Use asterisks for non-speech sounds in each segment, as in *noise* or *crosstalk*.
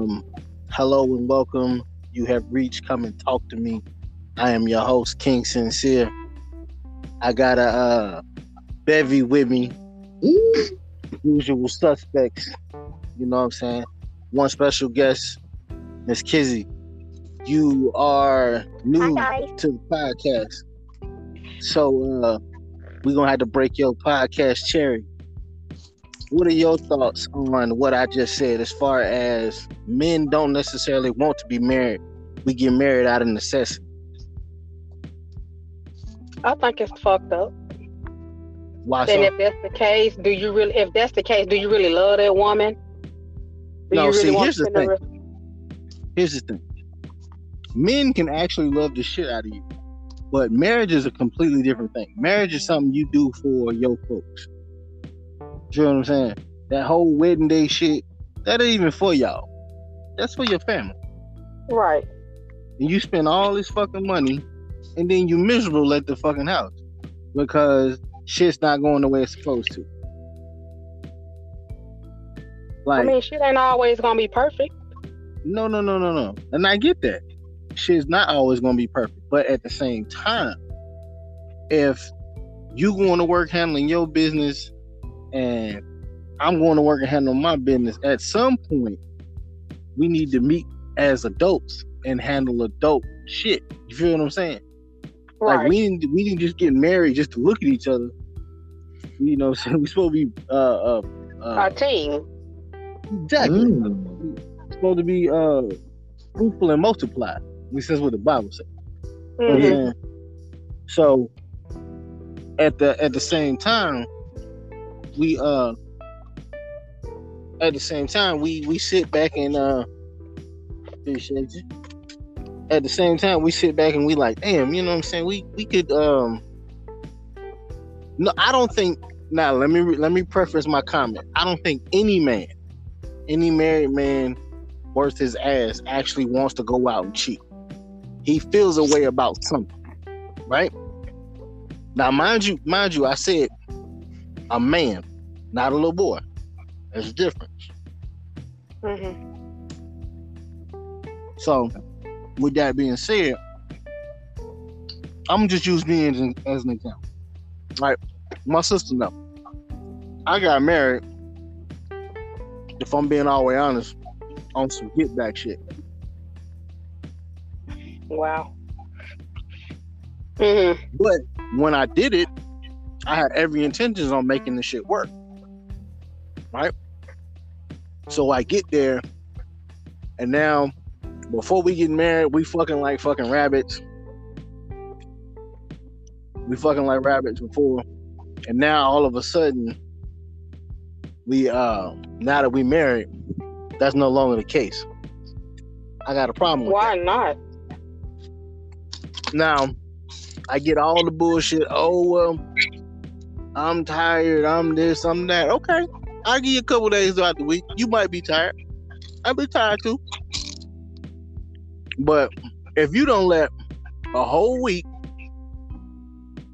Um, hello and welcome. You have reached Come and Talk to Me. I am your host, King Sincere. I got a uh, bevy with me. Usual suspects. You know what I'm saying? One special guest, Miss Kizzy. You are new to the podcast. So uh we're gonna have to break your podcast cherry. What are your thoughts on what I just said as far as men don't necessarily want to be married? We get married out of necessity. I think it's fucked up. Why Then so? if that's the case, do you really if that's the case, do you really love that woman? Do No, really see, here's the thing. Here's the thing. Men can actually love the shit out of you. But marriage is a completely different thing. Marriage is something you do for your folks. You know what I'm saying? That whole wedding day shit, that ain't even for y'all. That's for your family. Right. and you spend all this fucking money, and then you miserable at the fucking house because shit's not going the way it's supposed to. Like, I mean shit ain't always gonna be perfect. no, no, no, no, no, and I get that shit's not always gonna be perfect, but at the same time, if you going to work handling your business and I'm going to work and handle my business, at some point we need to meet as adults and handle adult shit. You feel what I'm saying? Right. Like we didn't we didn't just get married just to look at each other. You know, *laughs* so we supposed to be uh uh, Our uh team. exactly Mm. supposed to be uh fruitful and multiply. At least that's what the Bible says. You know what I'm Mhm. saying? So at the at the same time, we uh at the same time we we sit back and uh appreciate you. At the same time we sit back and we like, damn, you know what I'm saying? We we could um no, I don't think now let me let me preface my comment. I don't think any man, any married man worth his ass actually wants to go out and cheat. He feels a way about something, right? Now, mind you, mind you, I said a man, not a little boy. There's a difference. Mhm. So, with that being said, I'm just use me as an, as an example. Right, my sister know. I got married. If I'm being all the way honest, on some get back shit. Wow. hmm But when I did it, I had every intentions on making the shit work. Right? So I get there, and now before we get married, we fucking like fucking rabbits. We fucking like rabbits before. And now all of a sudden, we uh now that we married, that's no longer the case. I got a problem with Why not? now, I get all the bullshit. Oh well, I'm tired. I'm this. I'm that. Okay, I'll give you a couple days throughout the week. You might be tired. I'll be tired too. But if you don't let a whole week,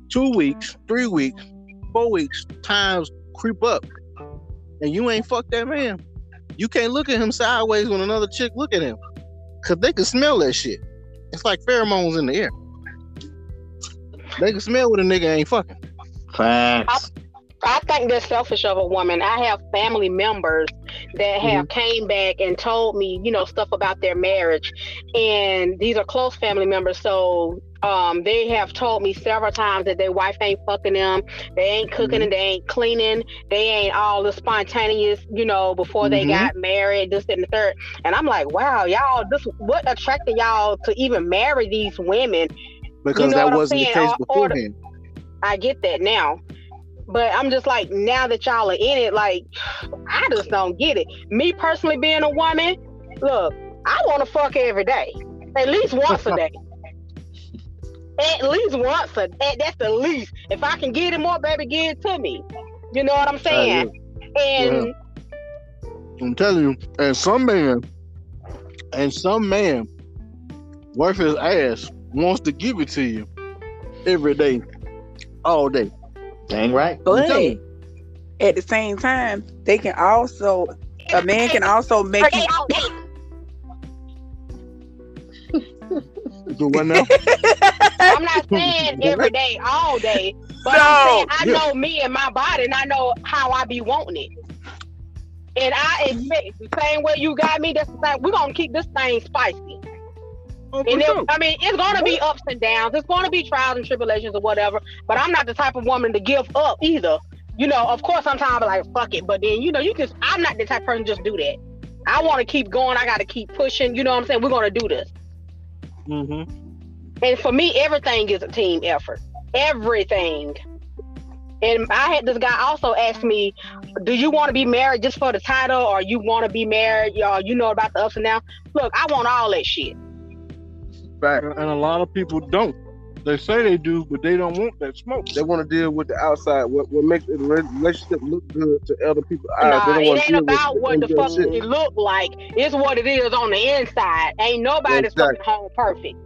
two weeks, three weeks, four weeks, times creep up, and you ain't fuck that man, you can't look at him sideways when another chick look at him, cause they can smell that shit. It's like pheromones in the air. They can smell what a nigga ain't fucking. Facts. I think that's selfish of a woman. I have family members that have Mm-hmm. came back and told me, you know, stuff about their marriage, and these are close family members. So um, they have told me several times that their wife ain't fucking them, they ain't cooking Mhm. and they ain't cleaning, they ain't all the spontaneous, you know, before they Mhm. got married, this and the third. And I'm like, wow, y'all, this what attracted y'all to even marry these women? Because know that wasn't the case Or- or the- beforehand. I get that now. But I'm just like, now that y'all are in it, like, I just don't get it. Me personally being a woman, look, I want to fuck every day, at least once a day. *laughs* At least once a day. That's the least. If I can get it more, baby, give it to me. You know what I'm saying? And I'm telling you, and some man, and some man, worth his ass wants to give it to you every day, all day. Dang right. But at the same time, they can also a man can also make you Do what now? I'm not saying every day, all day, but I'm saying I know me and my body, and I know how I be wanting it. And I expect the same way you got me. That's the same. We're gonna keep this thing spicy. Oh, And sure. I mean, it's gonna be ups and downs. It's gonna be trials and tribulations or whatever. But I'm not the type of woman to give up either. You know, of course, sometimes I'm like fuck it, but then you know, you just I'm not the type of person to just do that. I want to keep going. I got to keep pushing. You know what I'm saying? We're gonna do this. Mm-hmm. And for me, everything is a team effort. Everything. And I had this guy also ask me, "Do you want to be married just for the title, or you want to be married? Y'all, you know about the ups and downs. Look, I want all that shit. Fact. And a lot of people don't. They say they do, but they don't want that smoke. They want to deal with the outside. What what makes the relationship look good to other people's eyes. nah, they don't it ain't deal about with what the fuck shit. it look like. It's what it is on the inside. Ain't nobody's Exactly. fucking home perfect.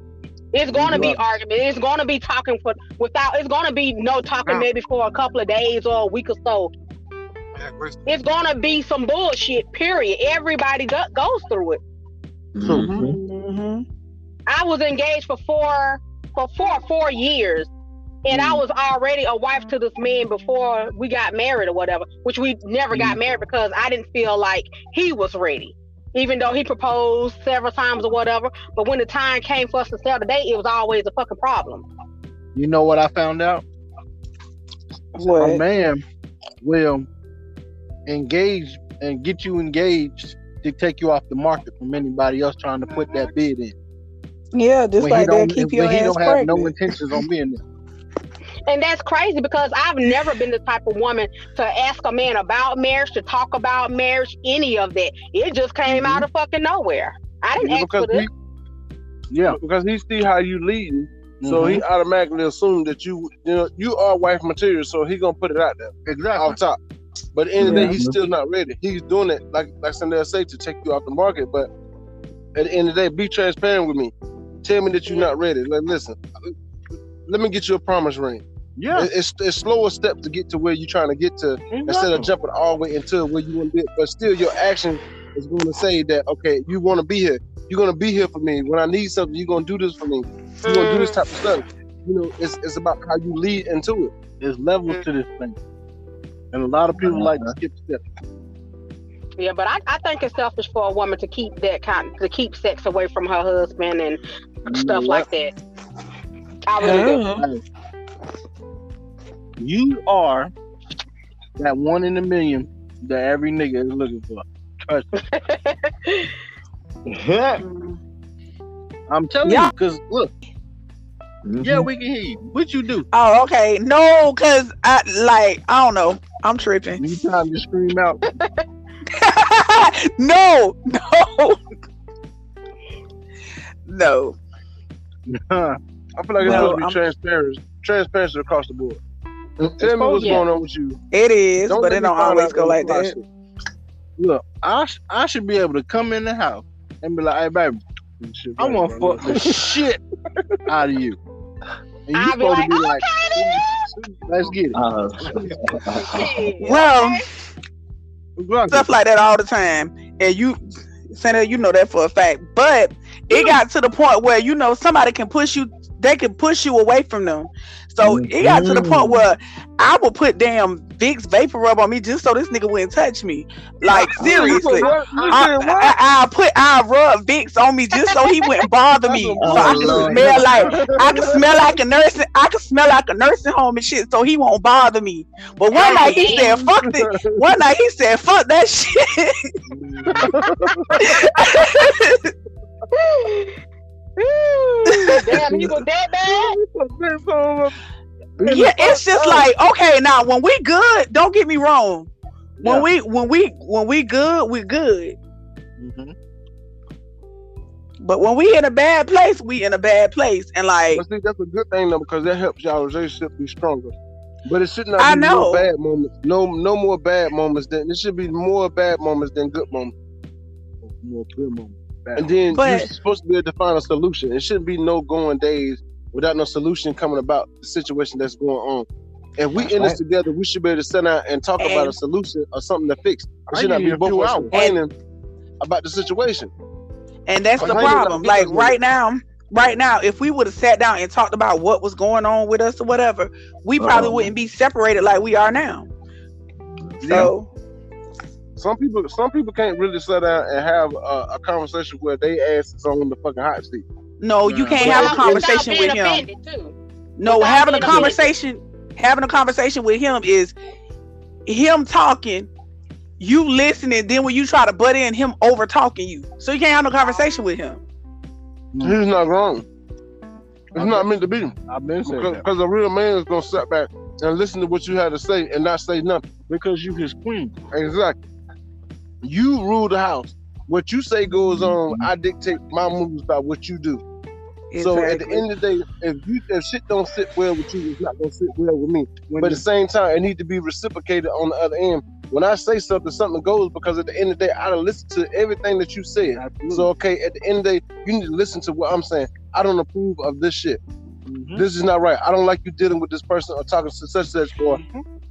It's gonna be Right. argument. It's gonna be talking for without. It's gonna be no talking maybe for a couple of days or a week or so. It's gonna be some bullshit. Period. Everybody go- goes through it. Mhm. Mhm. I was engaged for four for four four years, and I mm. was already a wife to this man before we got married or whatever. Which we never got mm. married because I didn't feel like he was ready, even though he proposed several times or whatever. But when the time came for us to sell the date, it was always a fucking problem. You know what I found out? A What? man will engage and get you engaged to take you off the market from anybody else trying to put that bid in. Yeah, just when like that. they'll don't, keep when your he ass don't have no intentions on being there. *laughs* And that's crazy because I've never been the type of woman to ask a man about marriage, to talk about marriage, any of that. It just came out of fucking nowhere. I didn't Yeah, ask because for this. he, yeah, because he see how you leading, so Mhm. he automatically assumed that you, you know, you are wife material. So he gonna put it out there exactly. off top. But at the end of the day, he's still not ready. He's doing it like like Sandel say to take you off the market. But at the end of the day, be transparent with me. Tell me that you're not ready. Like, listen, let me get you a promise ring. Yeah. It's it's slower step to get to where you're trying to get to instead of jumping all the way into where you want to be. But still, your action is going to say that okay, you want to be here. You're going to be here for me when I need something. You're going to do this for me. You're going to do this type of mm. stuff. You know, it's it's about how you lead into it. There's levels to this thing. And a lot of people like to skip steps. Yeah, but I, I think it's selfish for a woman to keep that kind to keep sex away from her husband and You stuff know like that. I really do. You are that one in a million that every nigga is looking for. Trust me. *laughs* I'm telling Yeah. you, because look, Mhm. yeah, we can hear you. What you do? Oh, okay. No, cause I like I don't know. I'm tripping. You time to scream out. *laughs* *laughs* no, no, no. Huh? *laughs* I feel like it's No, supposed to be I'm- transparent, transparency across the board. Tell me what's to. going on with you. It is, Don't but let it don't always go like that. Look, I sh- I should be able to come in the house and be like, "Hey, baby, I like want to that. fuck the *laughs* shit out of you." And you I'll supposed like, to be like, "Let's get it." Uh, Well, stuff like that all the time, and you, Senator, you know that for a fact. But it got to the point where you know somebody can push you. They can push you away from them. So it got to the point where I would put damn Vicks vapor rub on me just so this nigga wouldn't touch me. Like seriously. I. I, I put I rub Vicks on me just so he wouldn't bother me. *laughs* Oh, so I can Lord. smell like I can *laughs* smell like a nursing I can smell like a nursing home and shit, so he won't bother me. But one night he said, fuck it. One night he said, fuck that shit. *laughs* Ooh, Damn, he was that bad. yeah, it's just like, okay, now when we good, don't get me wrong. When Yeah. we when we when we good, we good. Mhm. But when we in a bad place, we in a bad place. And like But see, that's a good thing though because that helps y'all relationship be stronger. But it should not I be know. more bad moments. No, no more bad moments. Than it should be more bad moments than good moments. More good moment. Bad And then But- you're supposed to be able to find a solution. It shouldn't be no going days without no solution coming about the situation that's going on. If we That's in this right. together, we should be able to sit down and talk about a solution or something to fix. It should not be both of us hours. complaining about the situation. And that's the problem. Like right now, right now, if we would have sat down and talked about what was going on with us or whatever, we probably Uh-oh. wouldn't be separated like we are now. So Some people, some people can't really sit down and have a, a conversation where they ass is on the fucking hot seat. no, you can't Without- have a conversation with him. too. No, without having a being offended. conversation, having a conversation with him is him talking, you listening. Then when you try to butt in, him over talking you. So you can't have no conversation with him. He's not wrong. It's not meant to be. I've been saying that Because a real man is gonna sit back and listen to what you had to say and not say nothing. because you his queen. Exactly. You rule the house. What you say goes on. Mm-hmm. I dictate my moves by what you do. So at the end of the day, if you if shit don't sit well with you, it's not gonna sit well with me. But at the same time, it need to be reciprocated on the other end. When I say something, something goes because at the end of the day, I done listen to everything that you said. Absolutely. So okay, at the end of the day, you need to listen to what I'm saying. I don't approve of this shit. Mhm. This is not right. I don't like you dealing with this person or talking to such such or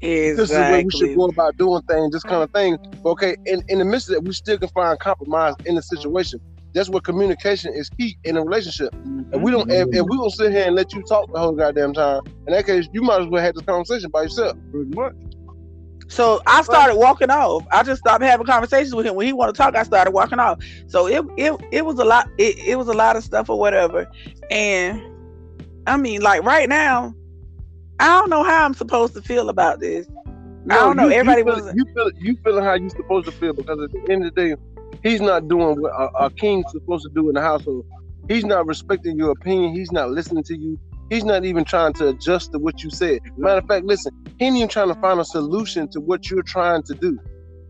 this is where we should go about doing things, this kind of thing. But okay, in, in the midst of that, we still can find compromise in the situation. That's where communication is key in a relationship. And we don't, if, if we don't sit here and let you talk the whole goddamn time, in that case, you might as well have this conversation by yourself. Pretty much. So I started walking off. I just stopped having conversations with him. When he wanted to talk, I started walking off. So it it, it was a lot. It, it was a lot of stuff or whatever. And I mean, like right now, I don't know how I'm supposed to feel about this. I don't know. you- Everybody you feel, was- you feel you feeling how you're supposed to feel because at the end of the day, he's not doing what a, a king's supposed to do in the household. He's not respecting your opinion. He's not listening to you. He's not even trying to adjust to what you said. Matter of fact, listen, he ain't even trying to find a solution to what you're trying to do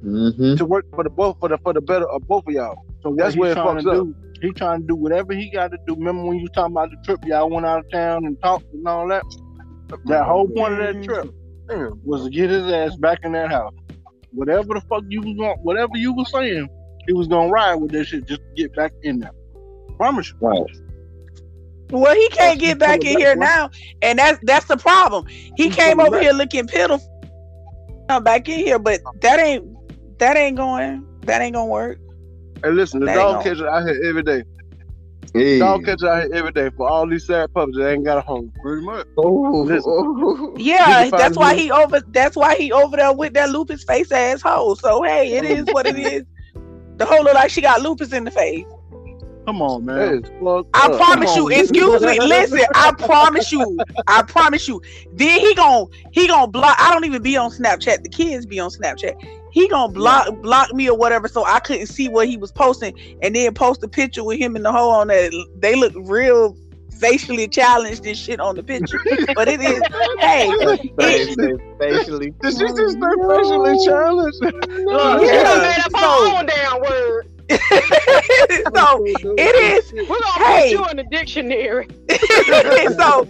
Mm-hmm. to work for the both for the for the better of both of y'all. So That's he where it trying fucks to up. do. He trying to do whatever he got to do. Remember when you was talking about the trip y'all went out of town and talked and all that? That whole point of that trip was to get his ass back in that house. Whatever the fuck you was going, whatever you was saying, he was gonna ride with that shit just to get back in there. Promise you. Right. Well, he can't get back in here now, and that's that's the problem. He came over here looking pitiful. Come back in here, but that ain't that ain't going. That ain't gonna work. Hey, listen, the They dog don't. catcher out here every day. Hey. Dog catcher out here every day for all these sad puppies that ain't got a home. Pretty much. Oh, Listen. *laughs* Yeah, that's why me- he over. That's why he over there with that lupus face asshole. So hey, it is what it is. *laughs* The whole look like she got lupus in the face. Come on, man. is I up. promise on, you. listen. Excuse me. Listen, I *laughs* promise you. I promise you. Then he gon' he gon' block. I don't even be on Snapchat. The kids be on Snapchat. He gonna block block me or whatever, so I couldn't see what he was posting, and then post a picture with him in the hole on that. They look real facially challenged and shit on the picture, *laughs* but it is. Hey, *laughs* Facially. *laughs* Did she just start facially challenged? Look, Yeah, you done made up so- own damn word. so it is. We're gonna Hey. put you in the dictionary. so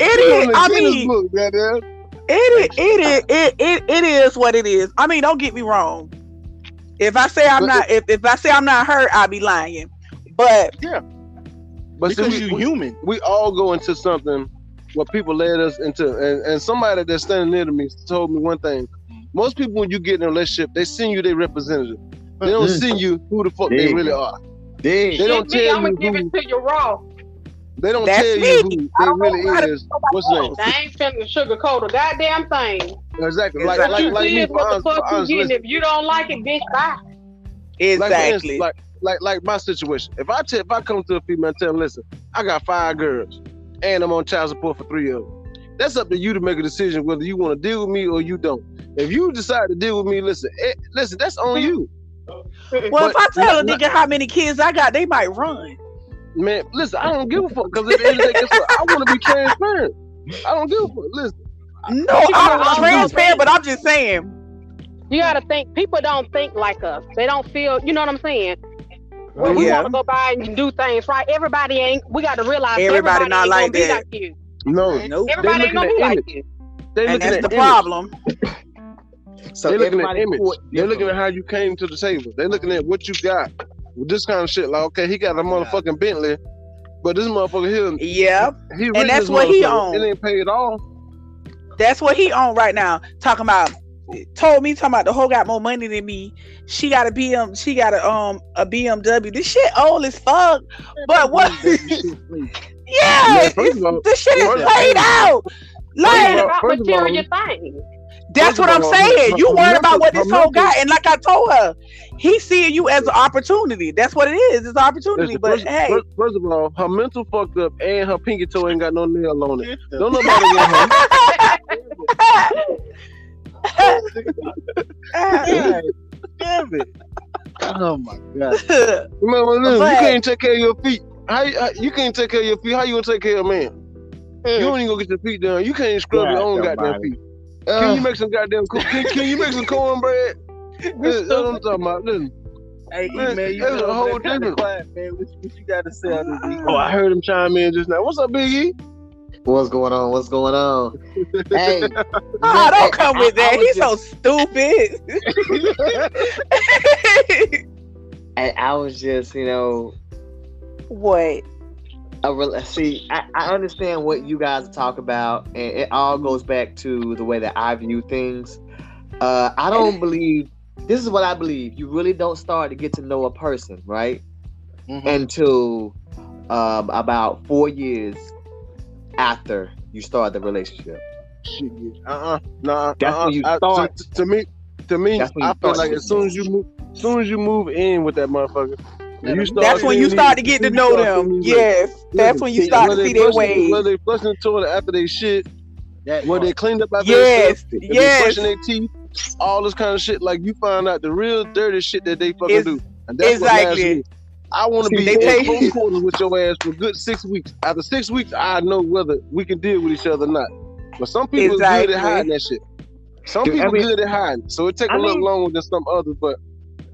it is. I mean, book, goddamn. It is, it is it, it it is what it is. I mean, don't get me wrong. If I say I'm But- not if, if I say I'm not hurt, I'll be lying. But yeah, But see, Because we, you we, human. we all go into something what people led us into. And, and somebody that's standing near to me told me one thing. Most people, when you get in a relationship, they send you their representative. They don't Mhm. send you who the fuck they really are. Dig. They don't Shit, me, tell I'm gonna you give who- it to you raw. They don't That's tell me. you who they I really know how to is. What's his name? I ain't finna sugarcoat a goddamn thing. Exactly. Like, What like, you like see me, is what the fuck for you getting. listen. If you don't like it, bitch, bye. Like, for exactly. like, like, like my situation. If I tell, if I come to a female and tell them, listen, I got five girls, and I'm on child support for three of them. That's up to you to make a decision whether you want to deal with me or you don't. If you decide to deal with me, listen, eh, listen, that's on you, well, if I but tell a not- nigga how many kids I got, they might run. Man. Listen, I don't give a fuck because at the end of the day, guess what? I want to be transparent. I don't give a fuck. Listen, No, you I'm gotta transparent, but I'm just saying. You gotta think. People don't think like us. They don't feel. You know what I'm saying? When we Yeah. want to go by and do things right, everybody ain't. We got to realize Everybody everybody, not ain't like gonna be that. like you. no, Nope. Everybody ain't gonna be like image. you. they And looking that's at the image. problem. So They're looking at everybody image. They're looking at how you came to the table. They're looking at what you got. With this kind of shit, like okay, he got a motherfucking Bentley, but this motherfucker here, Yep. he rich that's what he motherfucker. own. It ain't paid off. That's what he on right now. Talking about told me talking about the hoe got more money than me. She got a BM, she got a um a BMW. This shit old as fuck. But what? *laughs* yeah, first it's- all- the shit is first- played out. It's Like all- about first of material things. That's what I'm saying. You her worried about what this whole guy and like I told her, he seeing you as an opportunity. That's what it is. It's an opportunity. Listen, But first, hey, first, first of all, her mental fucked up and her pinky toe ain't got no nail on it. Don't nobody get her. *laughs* God damn it. Oh my god. *laughs* Remember, listen, you can't take care of your feet. How, you- how you can't take care of your feet? How you gonna take care of a man? You Mm. don't even go get your feet done. You can't scrub your own goddamn almighty. Feet. Can you make some goddamn? co- Can, can you make some cornbread? *laughs* That's what I'm talking about. Listen. Hey, Man, man, you that's a whole man, kinda different- quiet, man. What, you- what you got to say? Oh, I heard him chime in just now. What's up, Biggie? What's going on? What's going on? *laughs* Hey, *laughs* ah, Hey, don't come I- with I that. was He's so stupid. and I was just, you know, what? A see, I, I understand what you guys talk about, and it all goes back to the way that I view things. Uh, I don't believe this is what I believe. You really don't start to get to know a person, right? Mhm. Until um, about four years after you start the relationship. Uh-uh, nah, That's uh-uh. when you I- start. to, to me, to me, That's when you I feel like as soon as you move, as soon as you move in with that motherfucker, when you start That's when you start to get to know them. seeing these- Yes, that's when you start to see their flushing- ways. Whether they flushing the toilet after they shit, That whether they part. cleaned up after Yes, they if yes. they brushing their teeth, all this kind of shit. Like you find out the real dirty shit that they fucking It's- do, and that's to exactly. me. I want to be they in take- close quarters *laughs* with your ass for a good six weeks. After six weeks, I know whether we can deal with each other or not. But some people are good Exactly. at hiding that shit. Some Dude, I people mean- good at hiding, so it take a I little mean- longer than some others. But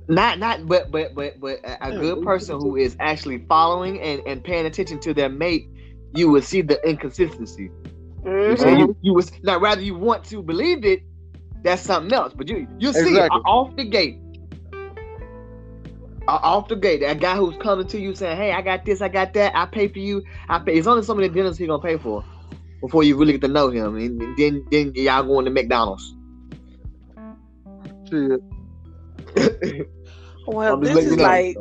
Not not but but but but a, good person who is actually following and, and paying attention to their mate, you will see the inconsistency. You, Mhm. say you, you was now rather you want to believe it, that's something else. But you you see Exactly. off the gate. Off the gate, that guy who's coming to you saying, "Hey, I got this, I got that, I pay for you, I pay." It's only so many dinners he gonna pay for before you really get to know him, and then then y'all going to McDonald's. shit, *laughs* Well, this is you know, like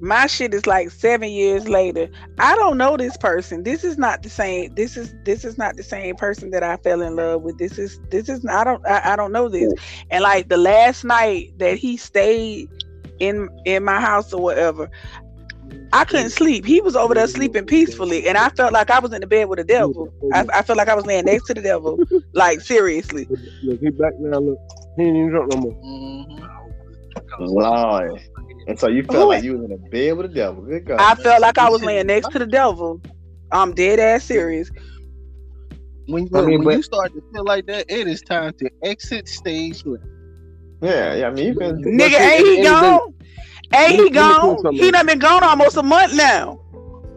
my shit is like seven years later. I don't know this person. This is not the same. This is this is not the same person that I fell in love with. This is this is I don't I, I don't know this. And like the last night that he stayed in in my house or whatever, I couldn't sleep. He was over there sleeping peacefully, and I felt like I was in the bed with the devil. I, I felt like I was laying next to the devil. *laughs* Like seriously. look, he back now. Look, he ain't even drunk no more. Mhm. Lord. And so you Who- felt like you was in a bed with the devil. Good God. I felt like I was laying next to the devil. I'm dead ass serious. When, I mean, when but- you start to feel like that, it is time to exit stage left. Yeah, yeah. I mean, you been. Nigga, see, ain't the he end gone? Ain't let he let me tell you gone? something. He done been gone almost a month now.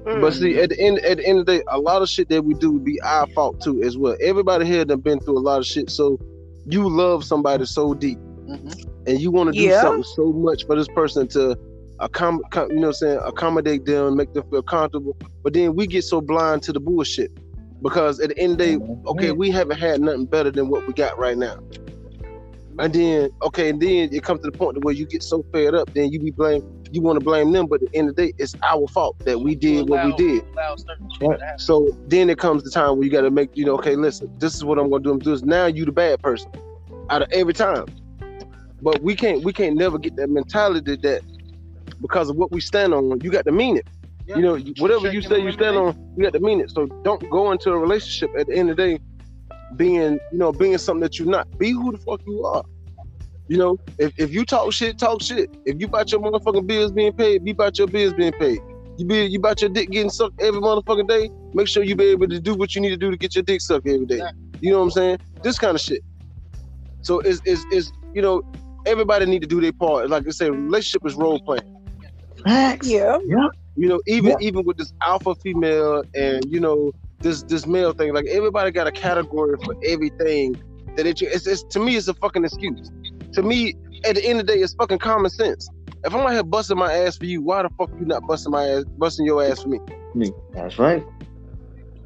Hmm. But see, at the end, at the end of the day, a lot of shit that we do be our fault too, as well. Everybody here done been through a lot of shit, so you love somebody so deep, Mhm. and you want to do Yeah. something so much for this person to accom- com- you know, what I'm saying accommodate them, make them feel comfortable. But then we get so blind to the bullshit because at the end of the day, okay, we haven't had nothing better than what we got right now. And then, okay, and then it comes to the point to where you get so fed up, then you be blame, you want to blame them, but at the end of the day, it's our fault that we did what we did. allow certain shit to happen. So then it comes the time where you got to make, you know, okay, listen, this is what I'm gonna do. I'm doing this. Now you the bad person out of every time. But we can't, we can't never get that mentality that because of what we stand on, you got to mean it. You know, whatever you say you stand on, you got to mean it. So don't go into a relationship at the end of the day being, you know, being something that you're not. Be who the fuck you are. You know, if, if you talk shit, talk shit. If you about your motherfucking bills being paid, be about your bills being paid. You be you about your dick getting sucked every motherfucking day. Make sure you be able to do what you need to do to get your dick sucked every day. You know what I'm saying? This kind of shit. So it's it's, it's you know everybody need to do their part. Like I say, relationship is role playing. Facts. Yeah. You know, even Yeah. even with this alpha female and you know this this male thing, like everybody got a category for everything that it, it's, it's to me it's a fucking excuse. To me, at the end of the day, it's fucking common sense. If I'm out here busting my ass for you, why the fuck you not busting my ass, busting your ass for me? Me. That's right.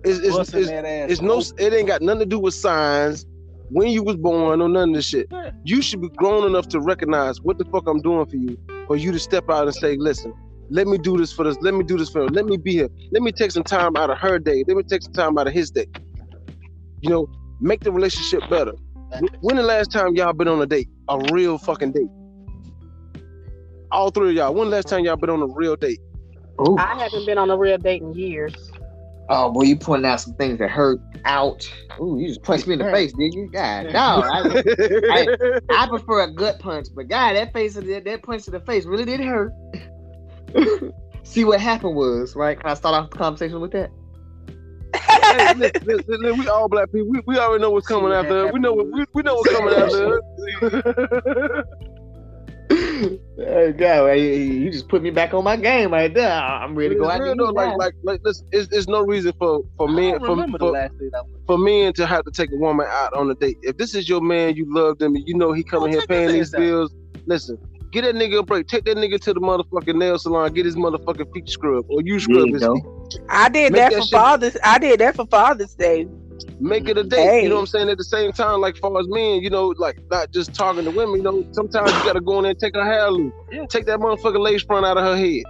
It's, it's, Busting it's, it's no, it ain't got nothing to do with signs. When you was born or none of this shit. You should be grown enough to recognize what the fuck I'm doing for you, for you to step out and say, listen, let me do this for this. Let me do this for her. Let me be here. Let me take some time out of her day. Let me take some time out of his day. You know, make the relationship better. When the last time y'all been on a date? A real fucking date. All three of y'all. When the last time y'all been on a real date? Ooh. I haven't been on a real date in years. Oh, boy, you pointing out some things that hurt. Out. Ooh, you just punched me in the face, did you? God, no. I, *laughs* I prefer a gut punch, but God, that face of that, that punch to the face really did hurt. *laughs* See what happened was, right? Can I start off the conversation with that? hey, listen, listen, listen, we all black people. We, we already know what's coming after. We know what we, we know what's coming after. *laughs* us. There you go. You just put me back on my game right there. I'm ready to go It's out real there. though, like, like, like, listen, it's, it's no reason for for men for, for, for men to have to take a woman out on a date. If this is your man, you love them, and you know he coming Don't here paying these ass out. bills. Listen, get that nigga a break. Take that nigga to the motherfucking nail salon. Get his motherfucking feet scrubbed, or you There scrub you his go. feet. I did Make that, that for shit- Father's. I did that for Father's Day. Make it a date. Hey. You know what I'm saying? At the same time, like far as men, you know, like not just talking to women. You know, sometimes you gotta go in there and take her hair loose. Yeah. Take that motherfucking lace front out of her head.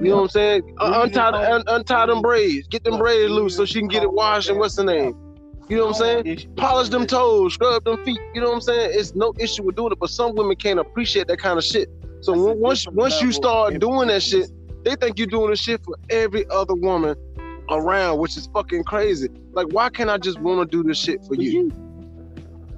You know what I'm saying? Un- Women untie, is un- untie them braids. Get them Look, braids loose so she can get it washed and what's the name? You know what I'm saying? Polish them toes, scrub them feet. You know what I'm saying? It's no issue with doing it, but some women can't appreciate that kind of shit. So That's a when, once once you start doing that shit, they think you're doing this shit for every other woman around, which is fucking crazy. Like, why can't I just want to do this shit for you?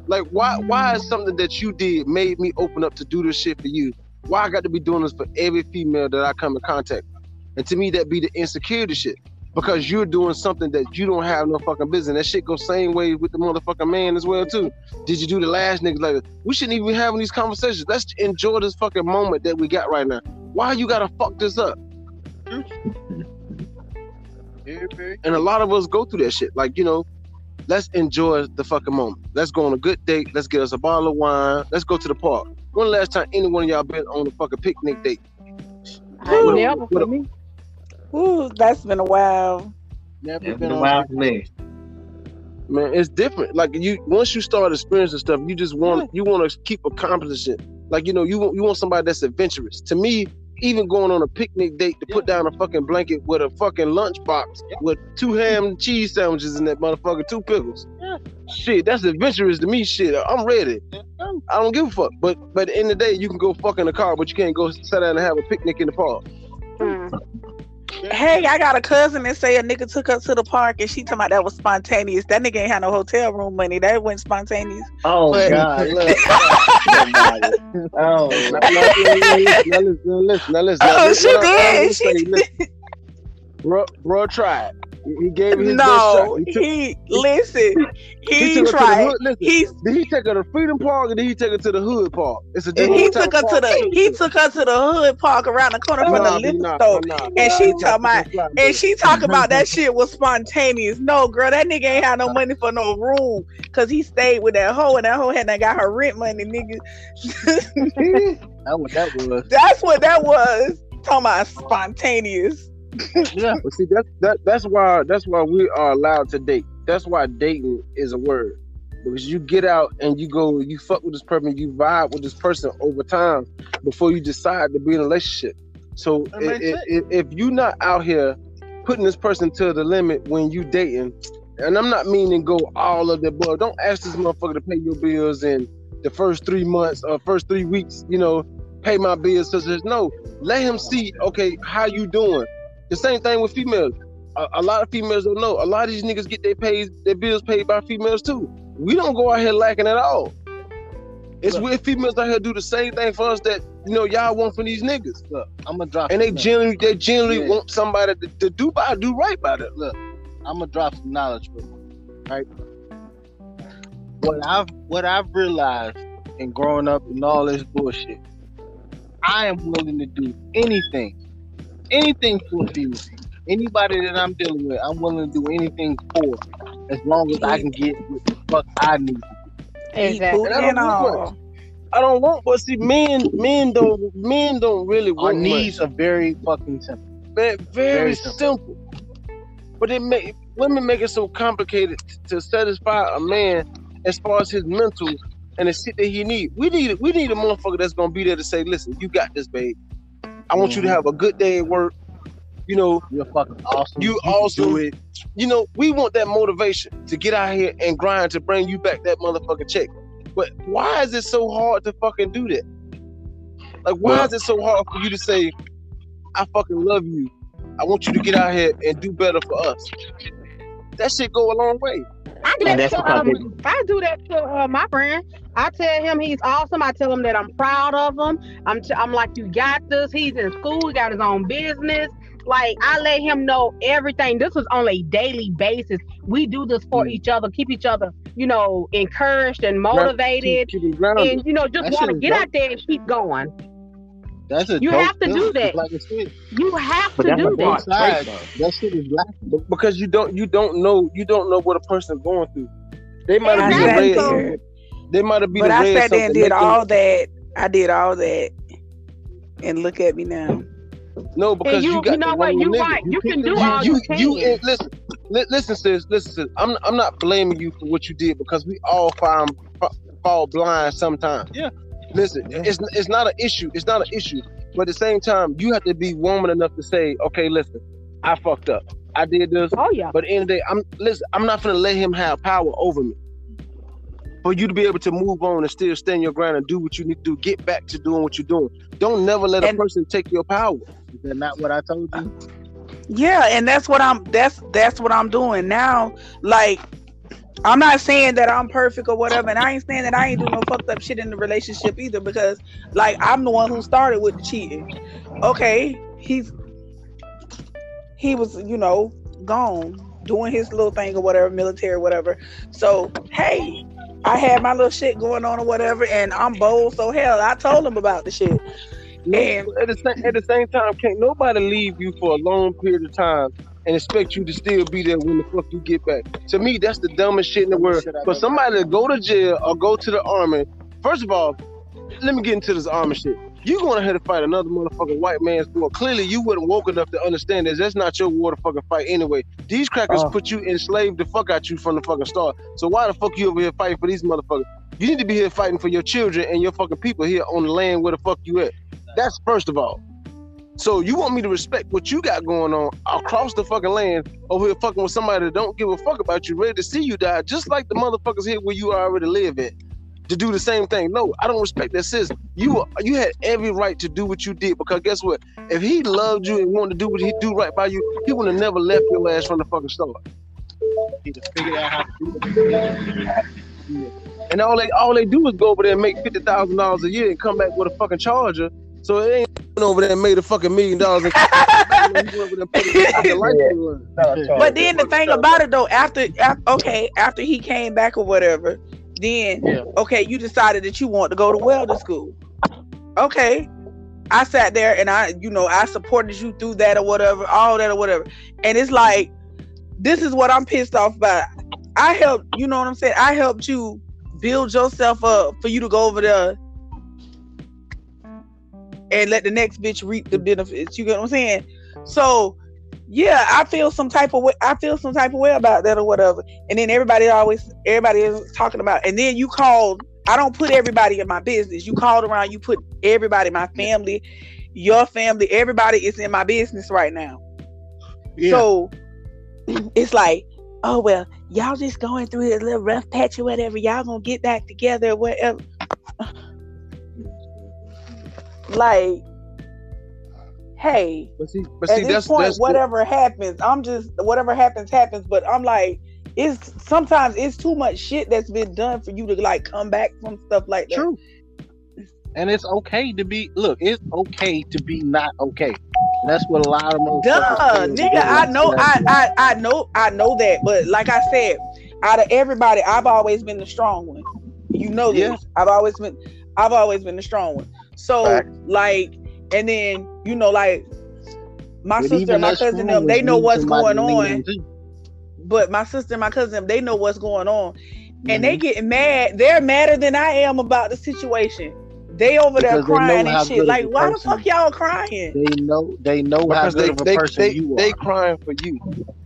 Like, why why is something that you did made me open up to do this shit for you? Why I got to be doing this for every female that I come in contact with? And to me, that be the insecurity shit. Because you're doing something that you don't have no fucking business. That shit goes same way with the motherfucking man as well too. Did you do the last niggas like we shouldn't even be having these conversations. Let's enjoy this fucking moment that we got right now. Why you gotta fuck this up? And a lot of us go through that shit. Like, you know, let's enjoy the fucking moment. Let's go on a good date. Let's get us a bottle of wine. Let's go to the park. When the last time any one of y'all been on a fucking picnic date? I ain't never for me. Ooh, that's been a while. Never been been a while for me. Man, it's different. Like you, once you start experiencing stuff, you just want you want to keep accomplishing. Shit. Like you know, you want you want somebody that's adventurous. To me, even going on a picnic date to put down a fucking blanket with a fucking lunchbox with two ham and cheese sandwiches in that motherfucker, two pickles. Yeah. Shit, that's adventurous to me. Shit, I'm ready. I don't give a fuck. But but at the end of the day, you can go fuck in the car, but you can't go sit down and have a picnic in the park. Mm. *laughs* Hey, I got a cousin that say a nigga took her to the park and she talking about that was spontaneous. That nigga ain't had no hotel room money. That wasn't spontaneous. Oh But- God, look. *laughs* oh, Now, now, now, now listen, now listen, now listen. Now Oh, listen, she what I- I did. say, listen. Bro, bro tried. He- He gave it his No, best shot. He took- he listen. he He took her to the tried. hood. Listen, He's did he take her to Freedom Park or did he take her to the Hood Park? It's a and different he took her to park. the he took her to the hood park around the corner from Nah, the liquor nah, store. nah, And she nah, talking about nah, and she talking about that shit was spontaneous. No, girl, that nigga ain't had no money for no room because he stayed with that hoe and that hoe had not got her rent money, nigga. *laughs* *laughs* That's what that was. That's what that was. Talking about spontaneous. Yeah. But see, that's that, that's why that's why we are allowed to date. That's why dating is a word. Because you get out and you go, you fuck with this person, you vibe with this person over time before you decide to be in a relationship. So That i- makes i- sense. i- if you're not out here putting this person to the limit when you dating, and I'm not meaning go all of the above. Don't ask this motherfucker to pay your bills in the first three months or first three weeks. You know, pay my bills. So no. Let him see. Okay, how you doing? The same thing with females. A, a lot of females don't know. A lot of these niggas get their pays, their bills paid by females too. We don't go out here lacking at all. It's Look. weird females out here do the same thing for us that you know y'all want from these niggas, Look, I'm gonna drop. and they generally they generally Yeah. want somebody to, to do by do right by them. Look, I'm gonna drop some knowledge for you. Right. What I've what I've realized in growing up and all this bullshit, I am willing to do anything, anything for a female. Anybody that I'm dealing with, I'm willing to do anything for, as long as I can get what the fuck I need. Exactly. And I don't want. Uh, I don't want, but see, men men don't men don't really Our want needs are very fucking simple. Very, very, Very simple. simple. But it make women make it so complicated to satisfy a man as far as his mental and the shit that he need. We need we need a motherfucker that's gonna be there to say, listen, you got this, babe. I want you to mm-hmm. have a good day at work. You know, You're fucking awesome. you can also do it. you know, we want that motivation to get out here and grind to bring you back that motherfucking check. But why is it so hard to fucking do that? Like, why Well- is it so hard for you to say, I fucking love you. I want you to get out here and do better for us. That shit go a long way. I do And that to, um, I do that to uh, my friend. I tell him he's awesome. I tell him that I'm proud of him. I'm t- I'm like, you got this. He's in school. He got his own business. Like I let him know everything. This is on a daily basis. We do this for Mm. each other, keep each other, you know, encouraged and motivated, Keep, keep it grounded. and you know, just want to get out there and keep going. That's a You dope have to do that. Like I said, You have But to do that. Besides, that shit is lacking. But because you don't you don't know you don't know what a person going through. They might have been sat Exactly. read So- they might have been but I read sat there and did all that. I did all that, and look at me now. No, because And you, you, you, got know the what? wrong You nigga. right. You can do you, all you, you can. you, listen, li- listen, sis, listen, sis. I'm, I'm not blaming you for what you did because we all fall, fall blind sometimes. Yeah. Listen, it's, it's not an issue. It's not an issue. But at the same time, you have to be woman enough to say, okay, listen, I fucked up. I did this. oh yeah. But at the end of the day, I'm listen. I'm not gonna let him have power over me. For you to be able to move on and still stand your ground and do what you need to do, get back to doing what you're doing. Don't never let a person take your power. Is that not what I told you? Yeah, and that's what I'm. That's that's what I'm doing now. Like, I'm not saying that I'm perfect or whatever, and I ain't saying that I ain't doing no fucked up shit in the relationship either. Because, like, I'm the one who started with the cheating. Okay, he's he was, you know, gone doing his little thing or whatever, military, or whatever. So, hey, I had my little shit going on or whatever, and I'm bold. So hell, I told him about the shit. And- at the same at the same time, can't nobody leave you for a long period of time and expect you to still be there when the fuck you get back. To me, that's the dumbest shit in the world. For somebody to go to jail or go to the army, first of all, let me get into this army shit. You going ahead to fight another motherfucking white man's war. Clearly, you wasn't woke enough to understand this. that's not your war to fucking fight anyway. These crackers Oh. put you enslaved the fuck out you from the fucking start. So why the fuck you over here fighting for these motherfuckers? You need to be here fighting for your children and your fucking people here on the land where the fuck you at. That's first of all. So you want me to respect what you got going on across the fucking land over here fucking with somebody that don't give a fuck about you, ready to see you die, just like the motherfuckers here where you already live at. To do the same thing. No, I don't respect that sis. You you had every right to do what you did because guess what? If he loved you and wanted to do what he do right by you, he would have never left your ass from the fucking start. Need to figure out how to do it. And all they all they do is go over there and make fifty thousand dollars a year and come back with a fucking charger. So it ain't over there and made a fucking million dollars. and- He went over there and put his fucking life on the line. But then the thing about it though, after, after okay, after he came back or whatever, then Yeah. okay, you decided that you want to go to welding school. Okay. I sat there and I, you know, I supported you through that or whatever, all that or whatever. And it's like, this is what I'm pissed off about. I helped, you know what I'm saying? I helped you build yourself up for you to go over there and let the next bitch reap the benefits. You get what I'm saying? So yeah, I feel some type of way. I feel some type of way about that or whatever. And then everybody always, everybody is talking about. And then you called. I don't put everybody in my business. You called around. You put everybody, my family, your family, everybody is in my business right now. Yeah. So *clears throat* it's like, oh well, y'all just going through a little rough patch or whatever. Y'all gonna get back together or whatever. Like, hey, But see, but at see, this that's point, that's whatever happens, I'm just whatever happens, happens. But I'm like, it's sometimes it's too much shit that's been done for you to like come back from stuff like that. True. And it's okay to be look, it's okay to be not okay. That's what a lot of Duh, nigga, I know, I, I, I know, I know that. But like I said, out of everybody, I've always been the strong one. You know this. Yeah. I've always been, I've always been the strong one. So Fact. like, and then you know, like my But sister, my cousin, them, they know what's going on. on. But my sister my cousin, they know what's going on, and they Mhm. get mad. They're madder than I am about the situation. They over there Because they crying and shit. Like, a why the fuck y'all crying? They know they know how good they of a they person they, you they crying for you.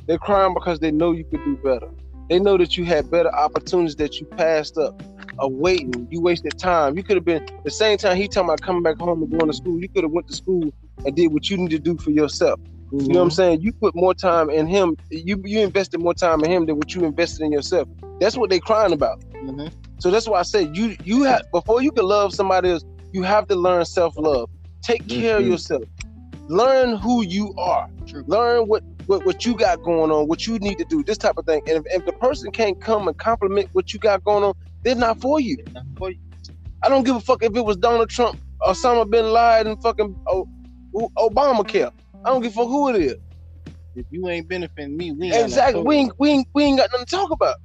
They're crying because they know you could do better. They know that you had better opportunities that you passed up of waiting. You wasted time. You could have been the same time he talking about coming back home and going to school. You could have went to school and did what you need to do for yourself. Mm-hmm. You know what I'm saying? You put more time in him. You you invested more time in him than what you invested in yourself. That's what they crying about. Mm-hmm. So that's why I said you you have before you can love somebody else, you have to learn self love. Take mm-hmm. care of yourself. Learn who you are. True. Learn what, what what you got going on, what you need to do, this type of thing. And if, if the person can't come and compliment what you got going on, they're not for you. Not for you. I don't give a fuck if it was Donald Trump, or Osama bin Laden, fucking oh, Obamacare. I don't give a fuck who it is. If you ain't benefiting me, we ain't exactly we ain't, we ain't we ain't got nothing to talk about.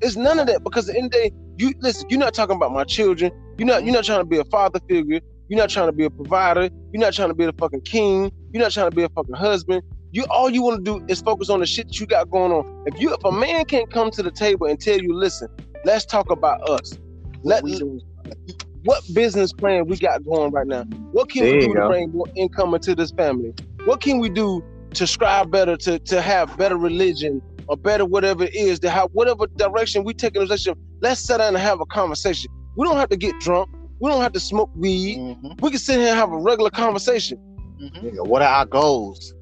It's none of that because at the end of the day, you listen. You're not talking about my children. You're not. You're not trying to be a father figure. You're not trying to be a provider. You're not trying to be a fucking king. You're not trying to be a fucking husband. You all you want to do is focus on the shit that you got going on. If you if a man can't come to the table and tell you, listen, let's talk about us. Let what business plan we got going right now? What can there we do to bring more income into this family? What can we do to strive better, to to have better religion or better whatever it is, to have whatever direction we take in a relationship? Let's sit down and have a conversation. We don't have to get drunk. We don't have to smoke weed. Mm-hmm. We can sit here and have a regular conversation. Mm-hmm. What are our goals?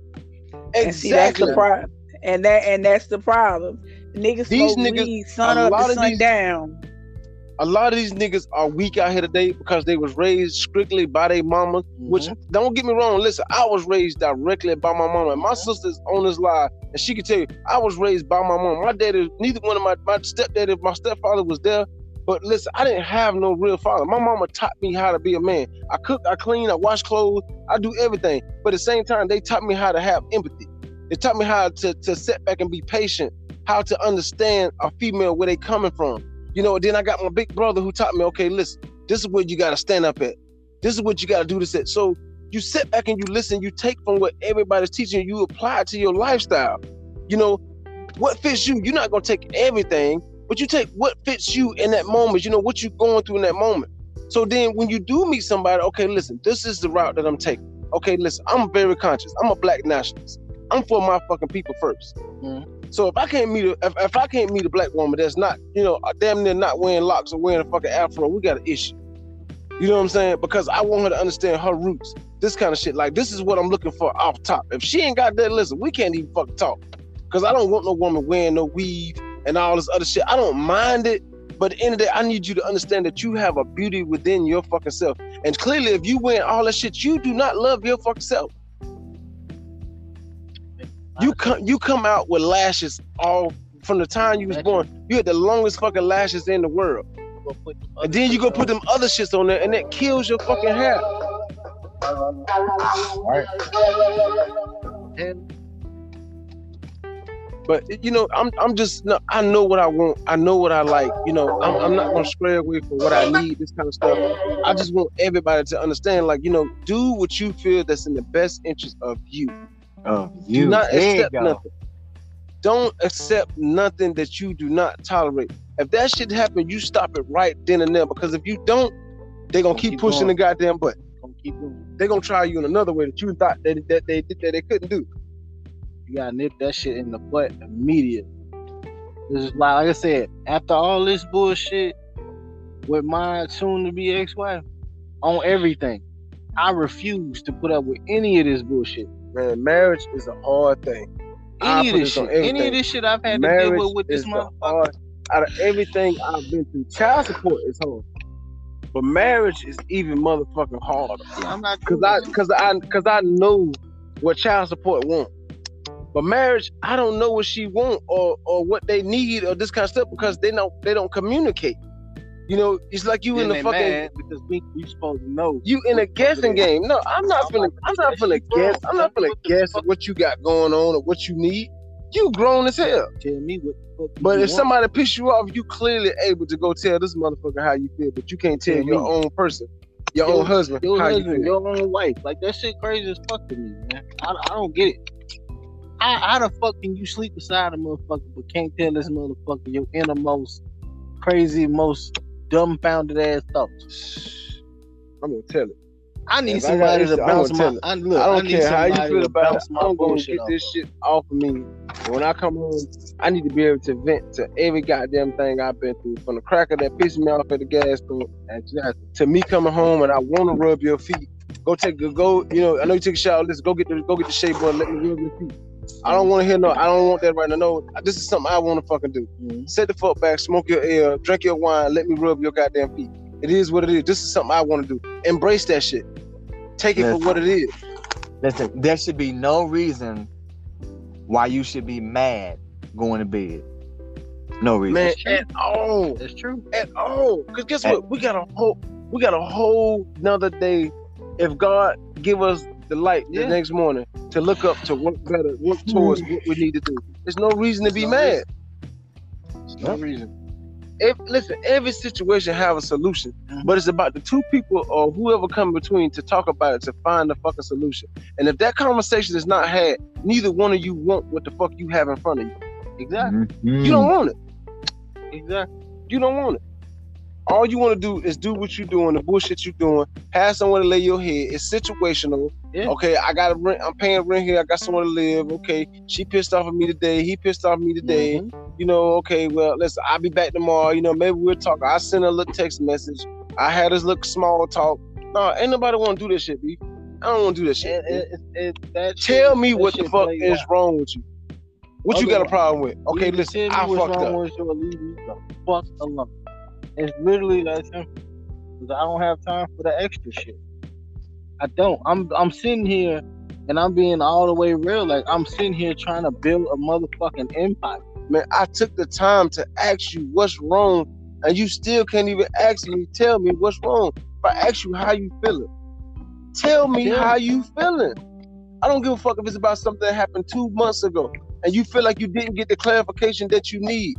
Exactly. And see, that's the problem. And that and that's the problem. Niggas these smoke niggas, weed sun up to sun these, down a lot of these niggas are weak out here today because they was raised strictly by their mama. Mm-hmm. Which don't get me wrong, listen, I was raised directly by my mama. And my sister's on this live, and she can tell you, I was raised by my mom. My daddy, neither one of my my stepdaddy, my stepfather was there. But listen, I didn't have no real father. My mama taught me how to be a man. I cook, I clean, I wash clothes, I do everything. But at the same time, they taught me how to have empathy. They taught me how to, to sit back and be patient, how to understand a female where they coming from you know, then I got my big brother who taught me, okay, listen, this is where you got to stand up at. This is what you got to do this at. So you sit back and you listen, you take from what everybody's teaching you, apply it to your lifestyle. You know, what fits you, you're not to take everything, but you take what fits you in that moment, you know, what you're going through in that moment. So then when you do meet somebody, okay, listen, this is the route that I'm taking. Okay, listen, I'm very conscious. I'm a black nationalist. I'm for my fucking people 1st mm-hmm. So if I can't meet a if, if I can't meet a black woman that's not, you know, damn near not wearing locks or wearing a fucking afro, we got an issue. You know what I'm saying? Because I want her to understand her roots. This kind of shit. Like this is what I'm looking for off top. If she ain't got that, listen, we can't even fucking talk. Cause I don't want no woman wearing no weave and all this other shit. I don't mind it. But at the end of the day, I need you to understand that you have a beauty within your fucking self. And clearly, if you wear all that shit, you do not love your fucking self. You come you come out with lashes all from the time you was born. You had the longest fucking lashes in the world. And then you go put them other shits on there and that kills your fucking hair. Right. But you know, I'm I'm just no, I know what I want. I know what I like. You know, I'm, I'm not gonna stray away from what I need. This kind of stuff. I just want everybody to understand, like you know, do what you feel that's in the best interest of you. Oh, you do not accept nothing. Don't accept nothing that you do not tolerate. If that shit happen, you stop it right then and there. Because if you don't, they're gonna keep, keep, pushing going. the goddamn button. They're gonna try you in another way that you thought that, that they that they couldn't do. You gotta nip that shit in the butt immediately. This is like, like I said, after all this bullshit with my soon to be ex-wife on everything, I refuse to put up with any of this bullshit man, marriage is a hard thing. Any of this shit, any of this shit I've had marriage to deal with with this motherfucker. Out of everything I've been through, child support is hard, but marriage is even motherfucking harder. Yeah, I'm not because I because I because I know what child support want. But marriage, I don't know what she want or or what they need or this kind of stuff because they don't they don't communicate. You know, it's like you then in the fucking because we we supposed to know. You in a guessing game. No, I'm not feeling. I'm not feeling guess. I'm not feeling guess what you got going on or what you need. You grown as hell. Tell me what. but if want. somebody piss you off, you clearly able to go tell this motherfucker how you feel, but you can't tell, tell your me. own person, your, your own husband, your how husband, you your own wife. Like that shit crazy as fuck to me, man. I, I don't get it. How, how the fuck can you sleep beside a motherfucker but can't tell this motherfucker your innermost, crazy, most dumbfounded ass thoughts. I'm gonna tell it. I need If somebody issue, to bounce my. I, look, I I don't need care how you feel about it. I'm gonna bullshit get off. this shit off of me. When I come home, I need to be able to vent to every goddamn thing I've been through. From the cracker that pissed me off at the gas store, to me coming home and I want to rub your feet. Go take a go. You know, I know you took a shower. Let's go get the go get the shape boy. Let me rub your feet. I don't want to hear no. I don't want that right now. No, this is something I want to fucking do. Mhm. Set the fuck back, smoke your air, drink your wine, let me rub your goddamn feet. It is what it is. This is something I want to do. Embrace that shit. Take it Listen. for what it is. Listen, there should be no reason why you should be mad going to bed. No reason. Man, true. at all. That's true. At all. Cause guess what? We got a whole we got a whole another day. If God give us the light Yeah. the next morning to look up to work better, work towards what we need to do. There's no reason to be No mad. There's no reason. If, listen, every situation have a solution, Mhm. but it's about the two people or whoever come between to talk about it to find the fucking solution. And if that conversation is not had, neither one of you want what the fuck you have in front of you. Exactly. Mhm. You don't want it. Exactly. You don't want it. All you want to do is do what you're doing, the bullshit you're doing. Have somewhere to lay your head. It's situational. Yeah. Okay, I got a rent. I'm paying rent here. I got somewhere to live. Okay, she pissed off at me today. He pissed off at me today. Mhm. You know, okay, well, listen, I'll be back tomorrow. You know, maybe we'll talk. I her a little text message. I had this little small talk. No, ain't nobody want to do this shit, B. I don't want to do this shit. It, it, it, that Tell shit- me that what the fuck is out. wrong with you. What you got a problem with? Okay, listen, I me fucked up. with you leave you the fuck alone. It's literally that simple. 'Cause I don't have time for the extra shit. I don't. I'm I'm sitting here and I'm being all the way real. Like I'm sitting here trying to build a motherfucking empire. Man, I took the time to ask you what's wrong, and you still can't even ask me, tell me what's wrong. If I ask you how you feeling, tell me Yeah. how you feeling. I don't give a fuck if it's about something that happened two months ago, and you feel like you didn't get the clarification that you need.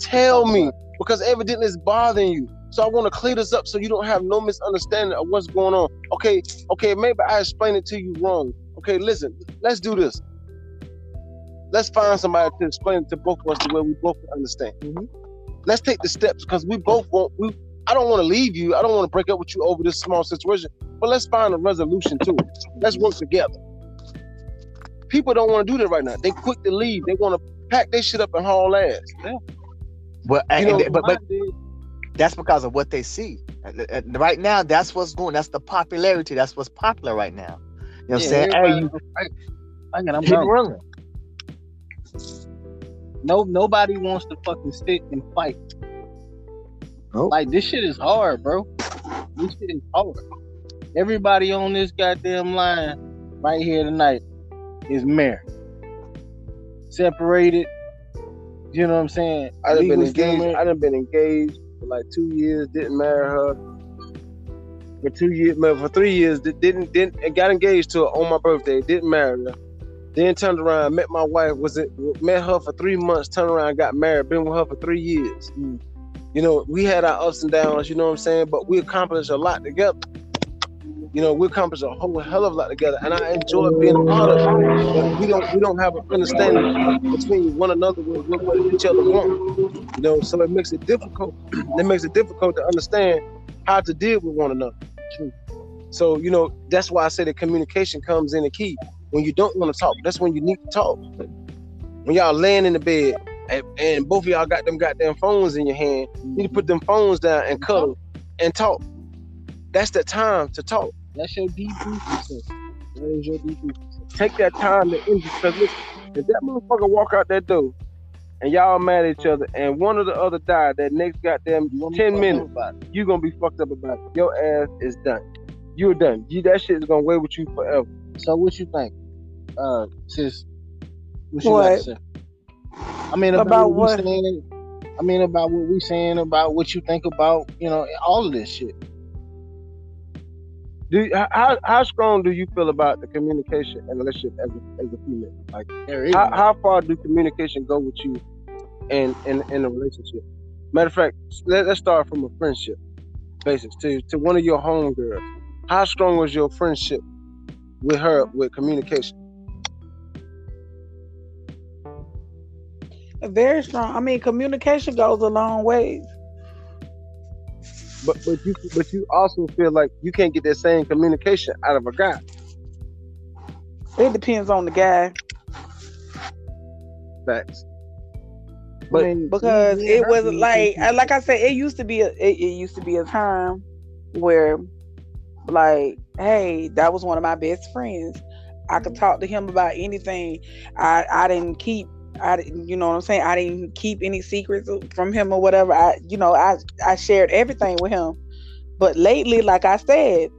Tell me, because evidently it's bothering you. So I want to clear this up so you don't have no misunderstanding of what's going on. Okay, okay, maybe I explained it to you wrong. Okay, listen, let's do this. Let's find somebody to explain it to both of us the way we both can understand. Mhm. Let's take the steps because we both want. We I don't want to leave you. I don't want to break up with you over this small situation. But let's find a resolution to it. Let's work together. People don't want to do that right now. They quick to leave. They want to pack their shit up and haul ass. But, You know, and- but, but that's because of what they see. Right now, that's what's going. That's the popularity. That's what's popular right now. You know what I'm saying? Hey, you I I'm keep running. No, nobody wants to fucking sit and fight. Nope. Like this shit is hard, bro. This shit is hard. Everybody on this goddamn line right here tonight is married, separated. You know what I'm saying? I done been Legally still engaged. married. I done been engaged for like two years. Didn't marry her. For two years, for three years, didn't didn't and got engaged to her on my birthday. Didn't marry her. Then turned around, met my wife. Was it met her for three months? Turned around, got married. Been with her for three years. Mm. You know, we had our ups and downs. You know what I'm saying? But we accomplished a lot together. You know, we accomplished a whole hell of a lot together, and I enjoy being a part of it. But we don't we don't have an understanding between one another with what each other want. You know, so it makes it difficult. *clears throat* it makes it difficult to understand how to deal with one another. So you know that's why I say the communication comes in the key. When you don't want to talk, that's when you need to talk. When y'all laying in the bed and, and both of y'all got them goddamn phones in your hand, you need to put them phones down and cuddle and talk. That's the time to talk. That's your debriefing session. That is your debriefing session. Take that time to end it. because listen, if that motherfucker walk out that door and y'all mad at each other and one or the other die that next goddamn You want me to 10 minutes, up about you gonna be fucked up about it. Your ass is done. You're done. You that shit is gonna weigh with you forever. So what you think, uh, sis? What you What? got to say? I mean about, About what, what? saying. I mean about what we saying about what you think about you know all of this shit. Do you, how how strong do you feel about the communication and relationship as a, as a female? Like how, how far do communication go with you in in, in a relationship? Matter of fact, let, let's start from a friendship basis to to one of your homegirls. How strong was your friendship with her with communication? Very strong. I mean, communication goes a long way. But but you but you also feel like you can't get that same communication out of a guy. It depends on the guy. Facts. But because it was like like I said, it used to be a it, it used to be a time where like, hey, that was one of my best friends. I could talk to him about anything. I I didn't keep I you know what I'm saying? I didn't keep any secrets from him or whatever. I you know, I I shared everything with him. But lately, like I said,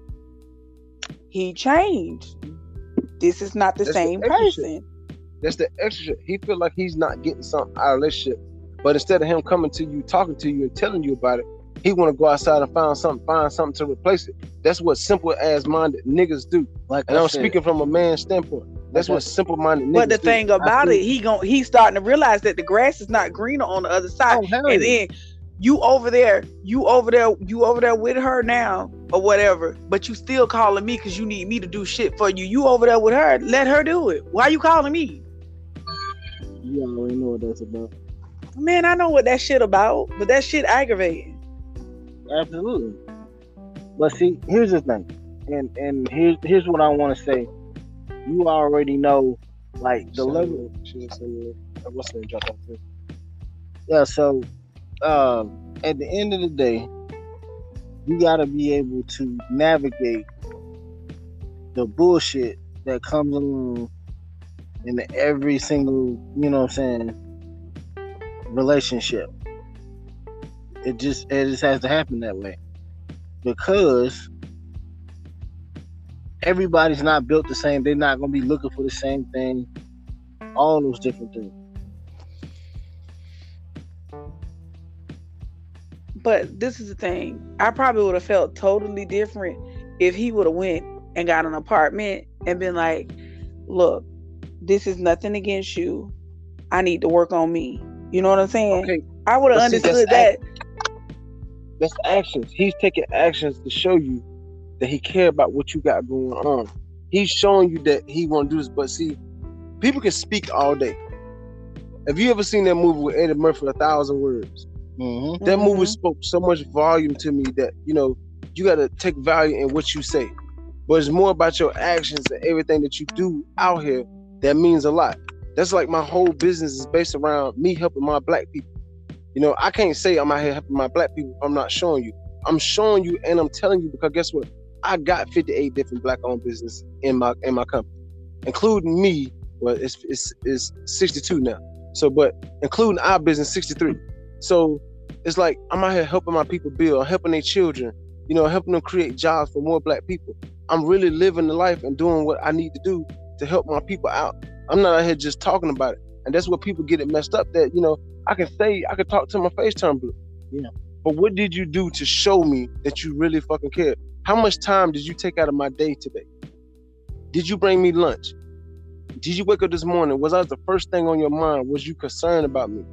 he changed. This is not the That's same the person. That's the extra. He feel like he's not getting something out of this shit. But instead of him coming to you, talking to you, and telling you about it, he want to go outside and find something, find something to replace it. That's what simple as minded niggas do. like And I I'm said, speaking from a man's standpoint. That's what simple minded niggas But the do. thing about it, he gon' he's starting to realize that the grass is not greener on the other side. Oh, hell and then you over there, you over there, you over there with her now or whatever, but you still calling me because you need me to do shit for you. You over there with her, let her do it. Why you calling me? You already know what that's about. Man, I know what that shit about, but that shit aggravating. Absolutely. But see, here's the thing, and and here's here's what I want to say. You already know, like the level. She was saying, what's the? Drop off too. Yeah. So, um, at the end of the day, you got to be able to navigate the bullshit that comes along in every single, you know, what I'm saying, relationship. It just it just has to happen that way because everybody's not built the same. They're not gonna be looking for the same thing. All those different things. But this is the thing. I probably would have felt totally different if he would have went and got an apartment and been like, "Look, this is nothing against you. I need to work on me." You know what I'm saying? Okay, I would have But see, that's understood that. That's actions. He's taking actions to show you that he care about what you got going on. He's showing you that he want to do this. But see, people can speak all day. Have you ever seen that movie with Eddie Murphy, A Thousand Words? Mm-hmm. That movie Mhm. spoke so much volume to me that you know you got to take value in what you say, but it's more about your actions and everything that you do out here that means a lot. That's like my whole business is based around me helping my black people. You know, I can't say I'm out here helping my black people I'm not showing you. I'm showing you and I'm telling you because guess what? I got 58 different black-owned businesses in my in my company, including me. Well, it's it's, it's 62 now. So, but including our business, 63. So it's like I'm out here helping my people build, helping their children, you know, helping them create jobs for more black people. I'm really living the life and doing what I need to do to help my people out. I'm not out here just talking about it. And that's where people get it messed up that, you know, I can say, I can talk to my face blue. Yeah. But what did you do to show me that you really fucking care? How much time did you take out of my day today? Did you bring me lunch? Did you wake up this morning? Was I the first thing on your mind? Was you concerned about me?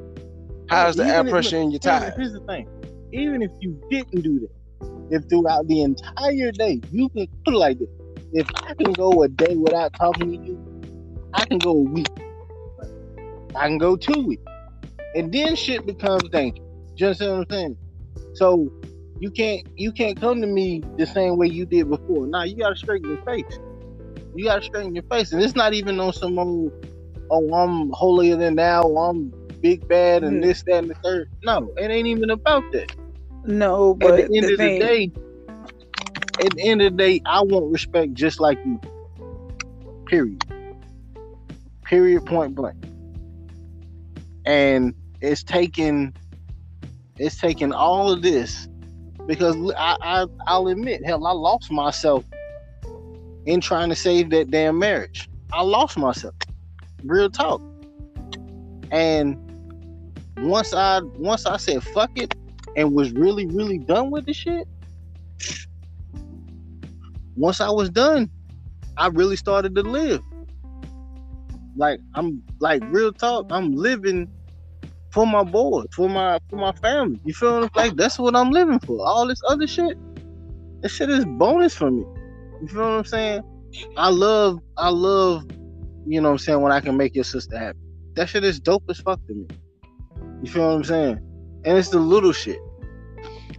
How's the air if- pressure in your tires? here's the thing. Even if you didn't do that, if throughout the entire day you can put it like this, if I can go a day without talking to you, I can go a week. I can go two weeks. And then shit becomes dangerous. Just what I'm saying. So you can't you can't come to me the same way you did before. Now you gotta straighten your face. You gotta straighten your face. And it's not even on some old oh I'm holier than thou, I'm big bad and Mhm. this, that, and the third. No, it ain't even about that. No, but At the end the of thing, the day, at the end of the day, I want respect just like you. Period. Period. Point blank. And it's taken, it's taken all of this because I, I I'll admit, hell, I lost myself in trying to save that damn marriage. I lost myself. Real talk. And once I once I said fuck it and was really really done with the shit, once I was done, I really started to live. Like I'm like real talk, I'm living for my boys, for my for my family. You feel? Like that's what I'm living for. All this other shit, this shit is bonus for me. You feel what I'm saying? I love I love, you know what I'm saying, when I can make your sister happy. That shit is dope as fuck to me. You feel what I'm saying? And it's the little shit.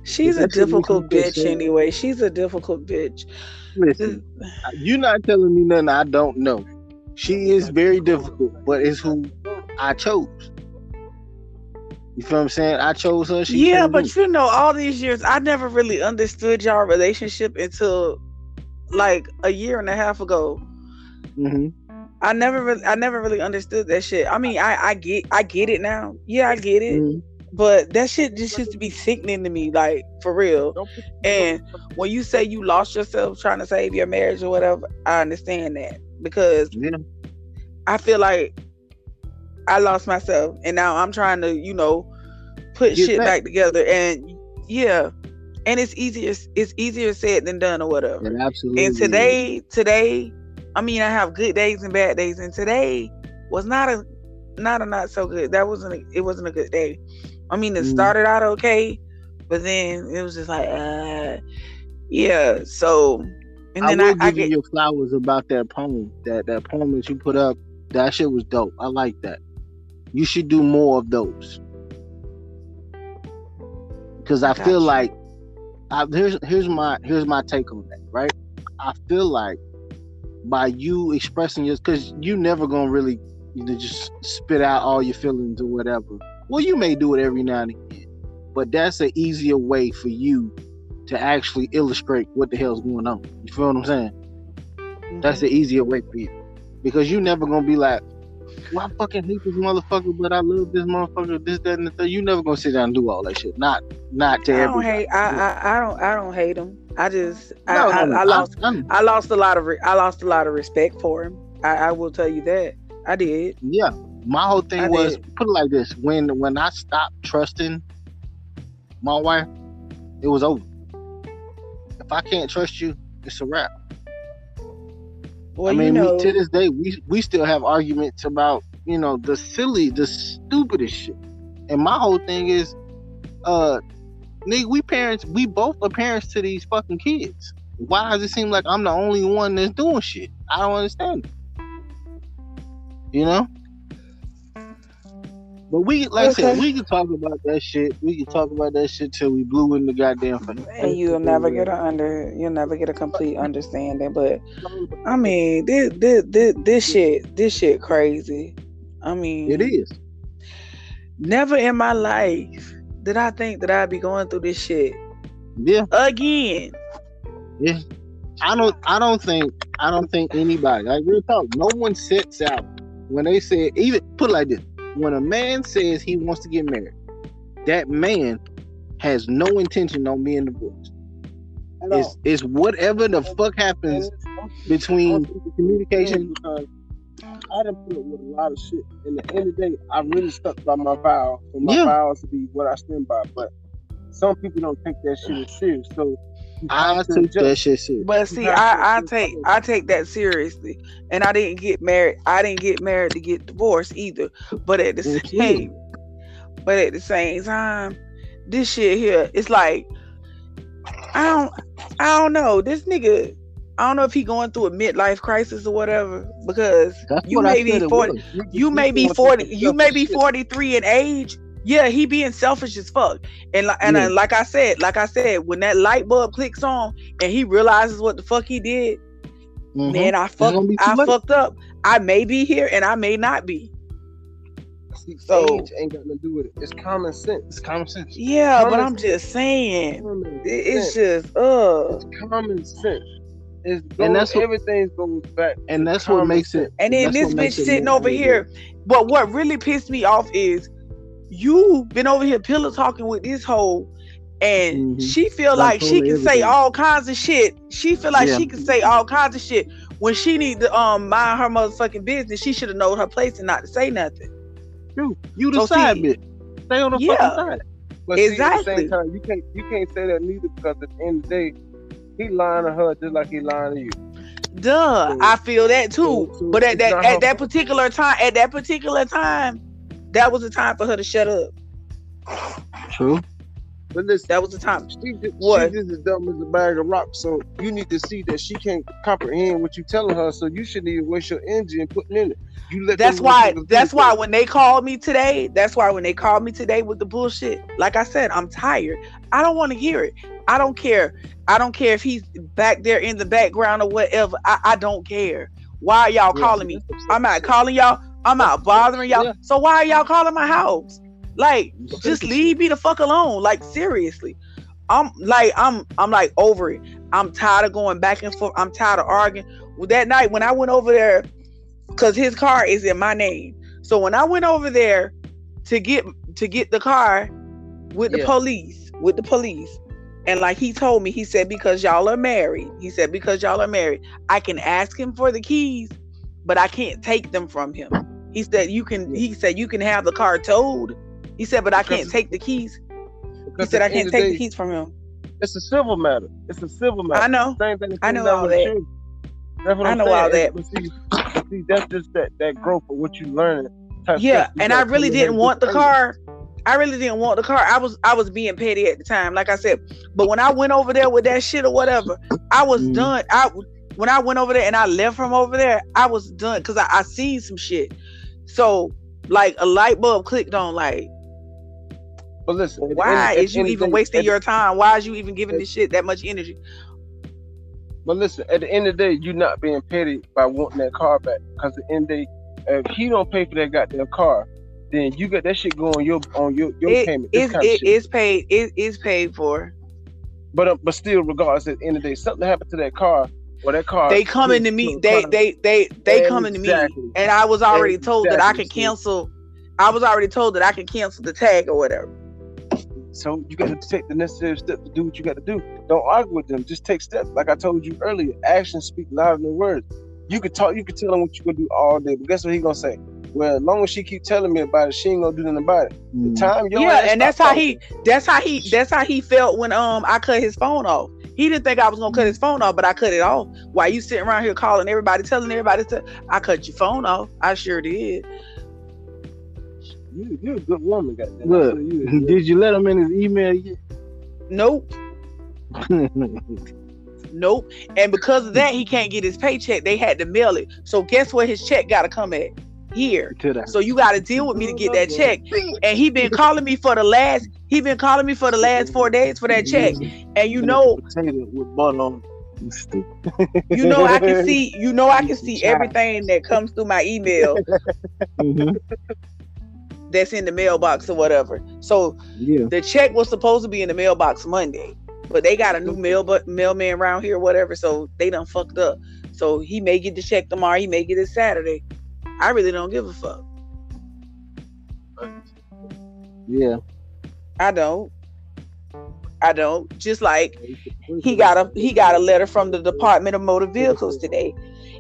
She's a difficult makes me feel bitch so- anyway. She's a difficult bitch. Listen, you're not telling me nothing I don't know. She is very difficult, but it's who I chose. You feel what I'm saying? I chose her. She yeah, but you know, all these years, I never really understood y'all relationship until like a year and a half ago. Mhm. I never really, I never really understood that shit. I mean, I, I get, I get it now. Yeah, I get it. Mhm. But that shit just used to be sickening to me, like for real. And when you say you lost yourself trying to save your marriage or whatever, I understand that because Yeah. I feel like I lost myself and now I'm trying to, you know, put Get shit back. back together. And yeah, and it's easier, it's easier said than done or whatever. It absolutely. And today, today, I mean, I have good days and bad days, and today was not a, not a not so good. That wasn't, a, it wasn't a good day. I mean, it Mm. started out okay, but then it was just like, uh, yeah. So, and I then will I, I give you your flowers about that poem. That that poem that you put up. That shit was dope. I like that. You should do more of those. Because I Got feel like I, here's here's my here's my take on that. Right. I feel like by you expressing your because you never gonna really you know, just spit out all your feelings or whatever. Well, you may do it every now and again, but that's an easier way for you to actually illustrate what the hell's going on. You feel what I'm saying? That's mm-hmm. the easier way for you. Because you never gonna be like, well, I fucking hate this motherfucker, but I love this motherfucker, this, that, and the third. You never gonna sit down and do all that shit. Not not to I don't everybody. hate, I, I, I don't, I don't hate him. I just, I, No, I, no, I lost, I'm- I lost a lot of, re- I lost a lot of respect for him. I, I will tell you that. I did. yeah. My whole thing I was did. put it like this: when when I stopped trusting my wife, it was over. If I can't trust you, it's a wrap. Well, I mean, you know, we, to this day, we we still have arguments about you know the silly, the stupidest shit. And my whole thing is, uh, nigga, we parents, we both are parents to these fucking kids. Why does it seem like I'm the only one that's doing shit? I don't understand. It. You know. But we, like I said, we can talk about that shit. We can talk about that shit till we blew in the goddamn face. and you'll never get a under, you'll never get a complete understanding. But I mean, this, this, this, this shit, this shit crazy. I mean, It is. Never in my life did I think that I'd be going through this shit Yeah. again. Yeah. I don't I don't think I don't think anybody like real talk, no one sets out when they say even put it like this. When a man says he wants to get married, that man has no intention on being divorced. It's it's whatever the fuck happens between communication. because I done put up with a lot of shit. And at the end of the day, I really stuck by my vow. For my Yeah. vows to be what I stand by. But some people don't take that shit as serious. So I have to took adjust. that shit serious. But see, I, I take I take that seriously, and I didn't get married. I didn't get married to get divorced either. But at the same, but at the same time, this shit here, it's like I don't I don't know. This nigga, I don't know if he going through a midlife crisis or whatever. Because That's you what may be 40 you may be 40 you may be 43 in age yeah he being selfish as fuck and like and Yeah. uh, like i said like i said when that light bulb clicks on and he realizes what the fuck he did Mhm. man i gonna fucked i late. fucked up i may be here and i may not be See, So- age ain't got nothing to do with it. It's common sense. It's common sense. yeah but i'm just saying Common it- it's sense. just uh It's common sense. It's And that's what- everything goes back. And that's what makes sense. it and then this bitch sitting over here but what really pissed me off is you been over here pillow talking with this hoe and Mhm. she feel Like she can say all kinds of shit. She feel like Yeah. she can say all kinds of shit when she need to um mind her motherfucking business. She should have known her place and not to say nothing. You, you the So side bitch. Stay on the Yeah. fucking side. But see, at the Exactly. same time, you can't you can't say that neither because at the end of the day, he lying to her just like he lying to you. Duh, So- I feel that too. so- so but at that at that particular time, at that particular time, that was the time for her to shut up. True. But listen, That was the time. she just, What? she just as dumb as a bag of rocks. So you need to see that she can't comprehend what you telling her. So you shouldn't even waste your energy in putting in it. You let that's why that's why when they called me today that's why when they called me today with the bullshit like i said i'm tired i don't want to hear it i don't care i don't care if he's back there in the background or whatever i, I don't care why are y'all Yeah, calling me i'm not calling y'all i'm not bothering y'all. Yeah. so why are y'all calling my house? Like just leave me the fuck alone. Like seriously. I'm like i'm i'm like over it. I'm tired of going back and forth. I'm tired of arguing. Well, that night when i went over there because his car is in my name. So when I went over there to get to get the car with the Yeah. police, with the police, and like he told me, he said because y'all are married, he said because y'all are married, I can ask him for the keys, but I can't take them from him. He said you can. He said you can have the car towed. He said, but I can't take the keys. He said I can't take the the keys from him. It's a civil matter. It's a civil matter. I know. Same thing. I know all that. children. That's what I I'm know saying. all that. See, see, that's just that that growth of what you learning. Yeah, and I really come in here didn't want the car. I really didn't want the car. I was I was being petty at the time, like I said. But when I went over there with that shit or whatever, I was Mhm. done. I when I went over there and I left from over there, I was done because I, I seen some shit. So like a light bulb clicked on. Like, But listen, why is you of even wasting your time? Why is you even giving this shit that much energy? But listen, at the end of the day, you're not being petty by wanting that car back. Because at the end of the day, if he don't pay for that goddamn car, then you got that shit going on your on your, your It payment. This is kind of it is paid. It is paid for. But uh, but still, regardless, at the end of the day, something happened to that car or that car. They coming to me. a They they they they coming to me, and I was already told that I Exactly, could cancel. I was already told that I could cancel the tag or whatever. So you got to take the necessary steps to do what you got to do. Don't argue with them. Just take steps. Like I told you earlier, actions speak louder than words. You could talk. You could tell him what you gonna do all day, but guess what he gonna say? Well, as long as she keep telling me about it, she ain't gonna do nothing about it. The Mm. time your yeah, ass and that's stop how he. That's how he. That's how he felt when um I cut his phone off. He didn't think I was gonna cut his phone off, but I cut it off. Why you sitting around here calling everybody, telling everybody to, I cut your phone off. I sure did. You, you're a good woman, goddamn. Look, I you, *laughs* did you let him in his email yet? Nope, *laughs* nope. And because of that, he can't get his paycheck. They had to mail it. So guess where his check got to come at? Here. So you got to deal with me to get that check. And he been calling me for the last. He been calling me for the last four days for that check. And you know, with butter on. You know I can see. You know I can see everything that comes through my email Mhm. that's in the mailbox or whatever. So Yeah. the check was supposed to be in the mailbox Monday, but they got a new mail but mailman around here, or whatever. So they done fucked up. So he may get the check tomorrow. He may get it Saturday. I really don't give a fuck. Yeah. I don't. I don't. Just like he got a he got a letter from the Department of Motor Vehicles today.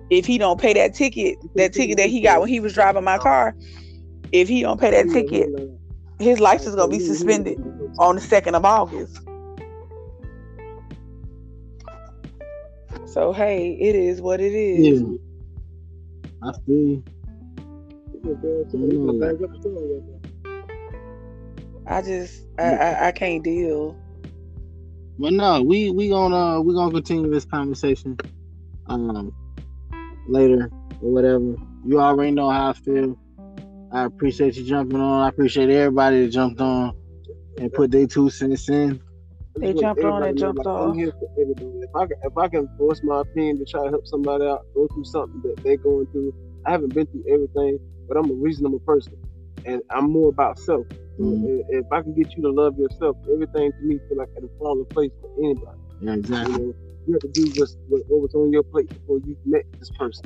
If he don't pay that ticket, that ticket that he got when he was driving my car, if he don't pay that ticket, his license is gonna be suspended on the second of August. So hey, it is what it is. Yeah. I feel you. I just I, I I can't deal. But no, we we gonna we gonna continue this conversation um later or whatever. You already know how I feel. I appreciate you jumping on. I appreciate everybody that jumped on and put their two cents in. They jumped on and jumped I'm off. here for everybody. If I can, if I can voice my opinion to try to help somebody out, go through something that they're going through. I haven't been through everything, but I'm a reasonable person, and I'm more about self. Mhm. If- I can get you to love yourself, everything to me feel like it'll fall in place for anybody. Yeah, You exactly. know, you have to do what's, what what was on your plate before you met this person.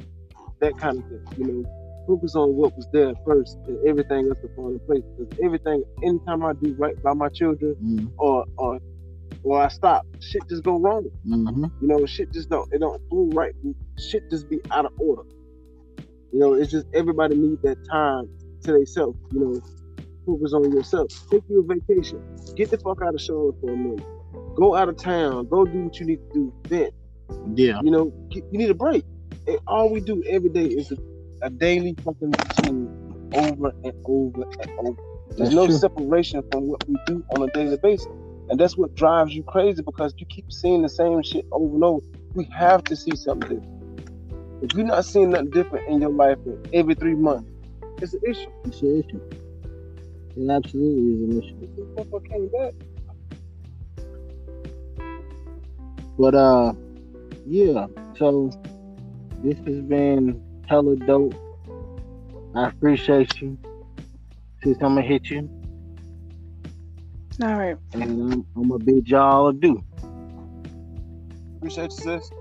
That kind of thing. You know, focus on what was there first, and everything else will fall in place. Because everything, anytime I do right by my children, Mm-hmm. or or or I stop, shit just go wrong. Mm-hmm. You know, shit just don't it don't do right. Shit just be out of order. You know, it's just everybody need that time to themselves. You know, focus on yourself. Take you a vacation. Get the fuck out of Charlotte for a minute. Go out of town. Go do what you need to do. Then, Yeah. you know, you need a break. And all we do every day is a, a daily fucking routine, over and over and over. There's That's no true. separation from what we do on a daily basis. And that's what drives you crazy because you keep seeing the same shit over and over. We have to see something different. If you're not seeing nothing different in your life every three months, it's an issue. It's an issue. It absolutely is an issue. This motherfucker came back. But uh, yeah. So this has been hella dope. I appreciate you. Since I'm gonna hit you, All right. and I'm, I'm gonna bid y'all adieu. Appreciate you, sis.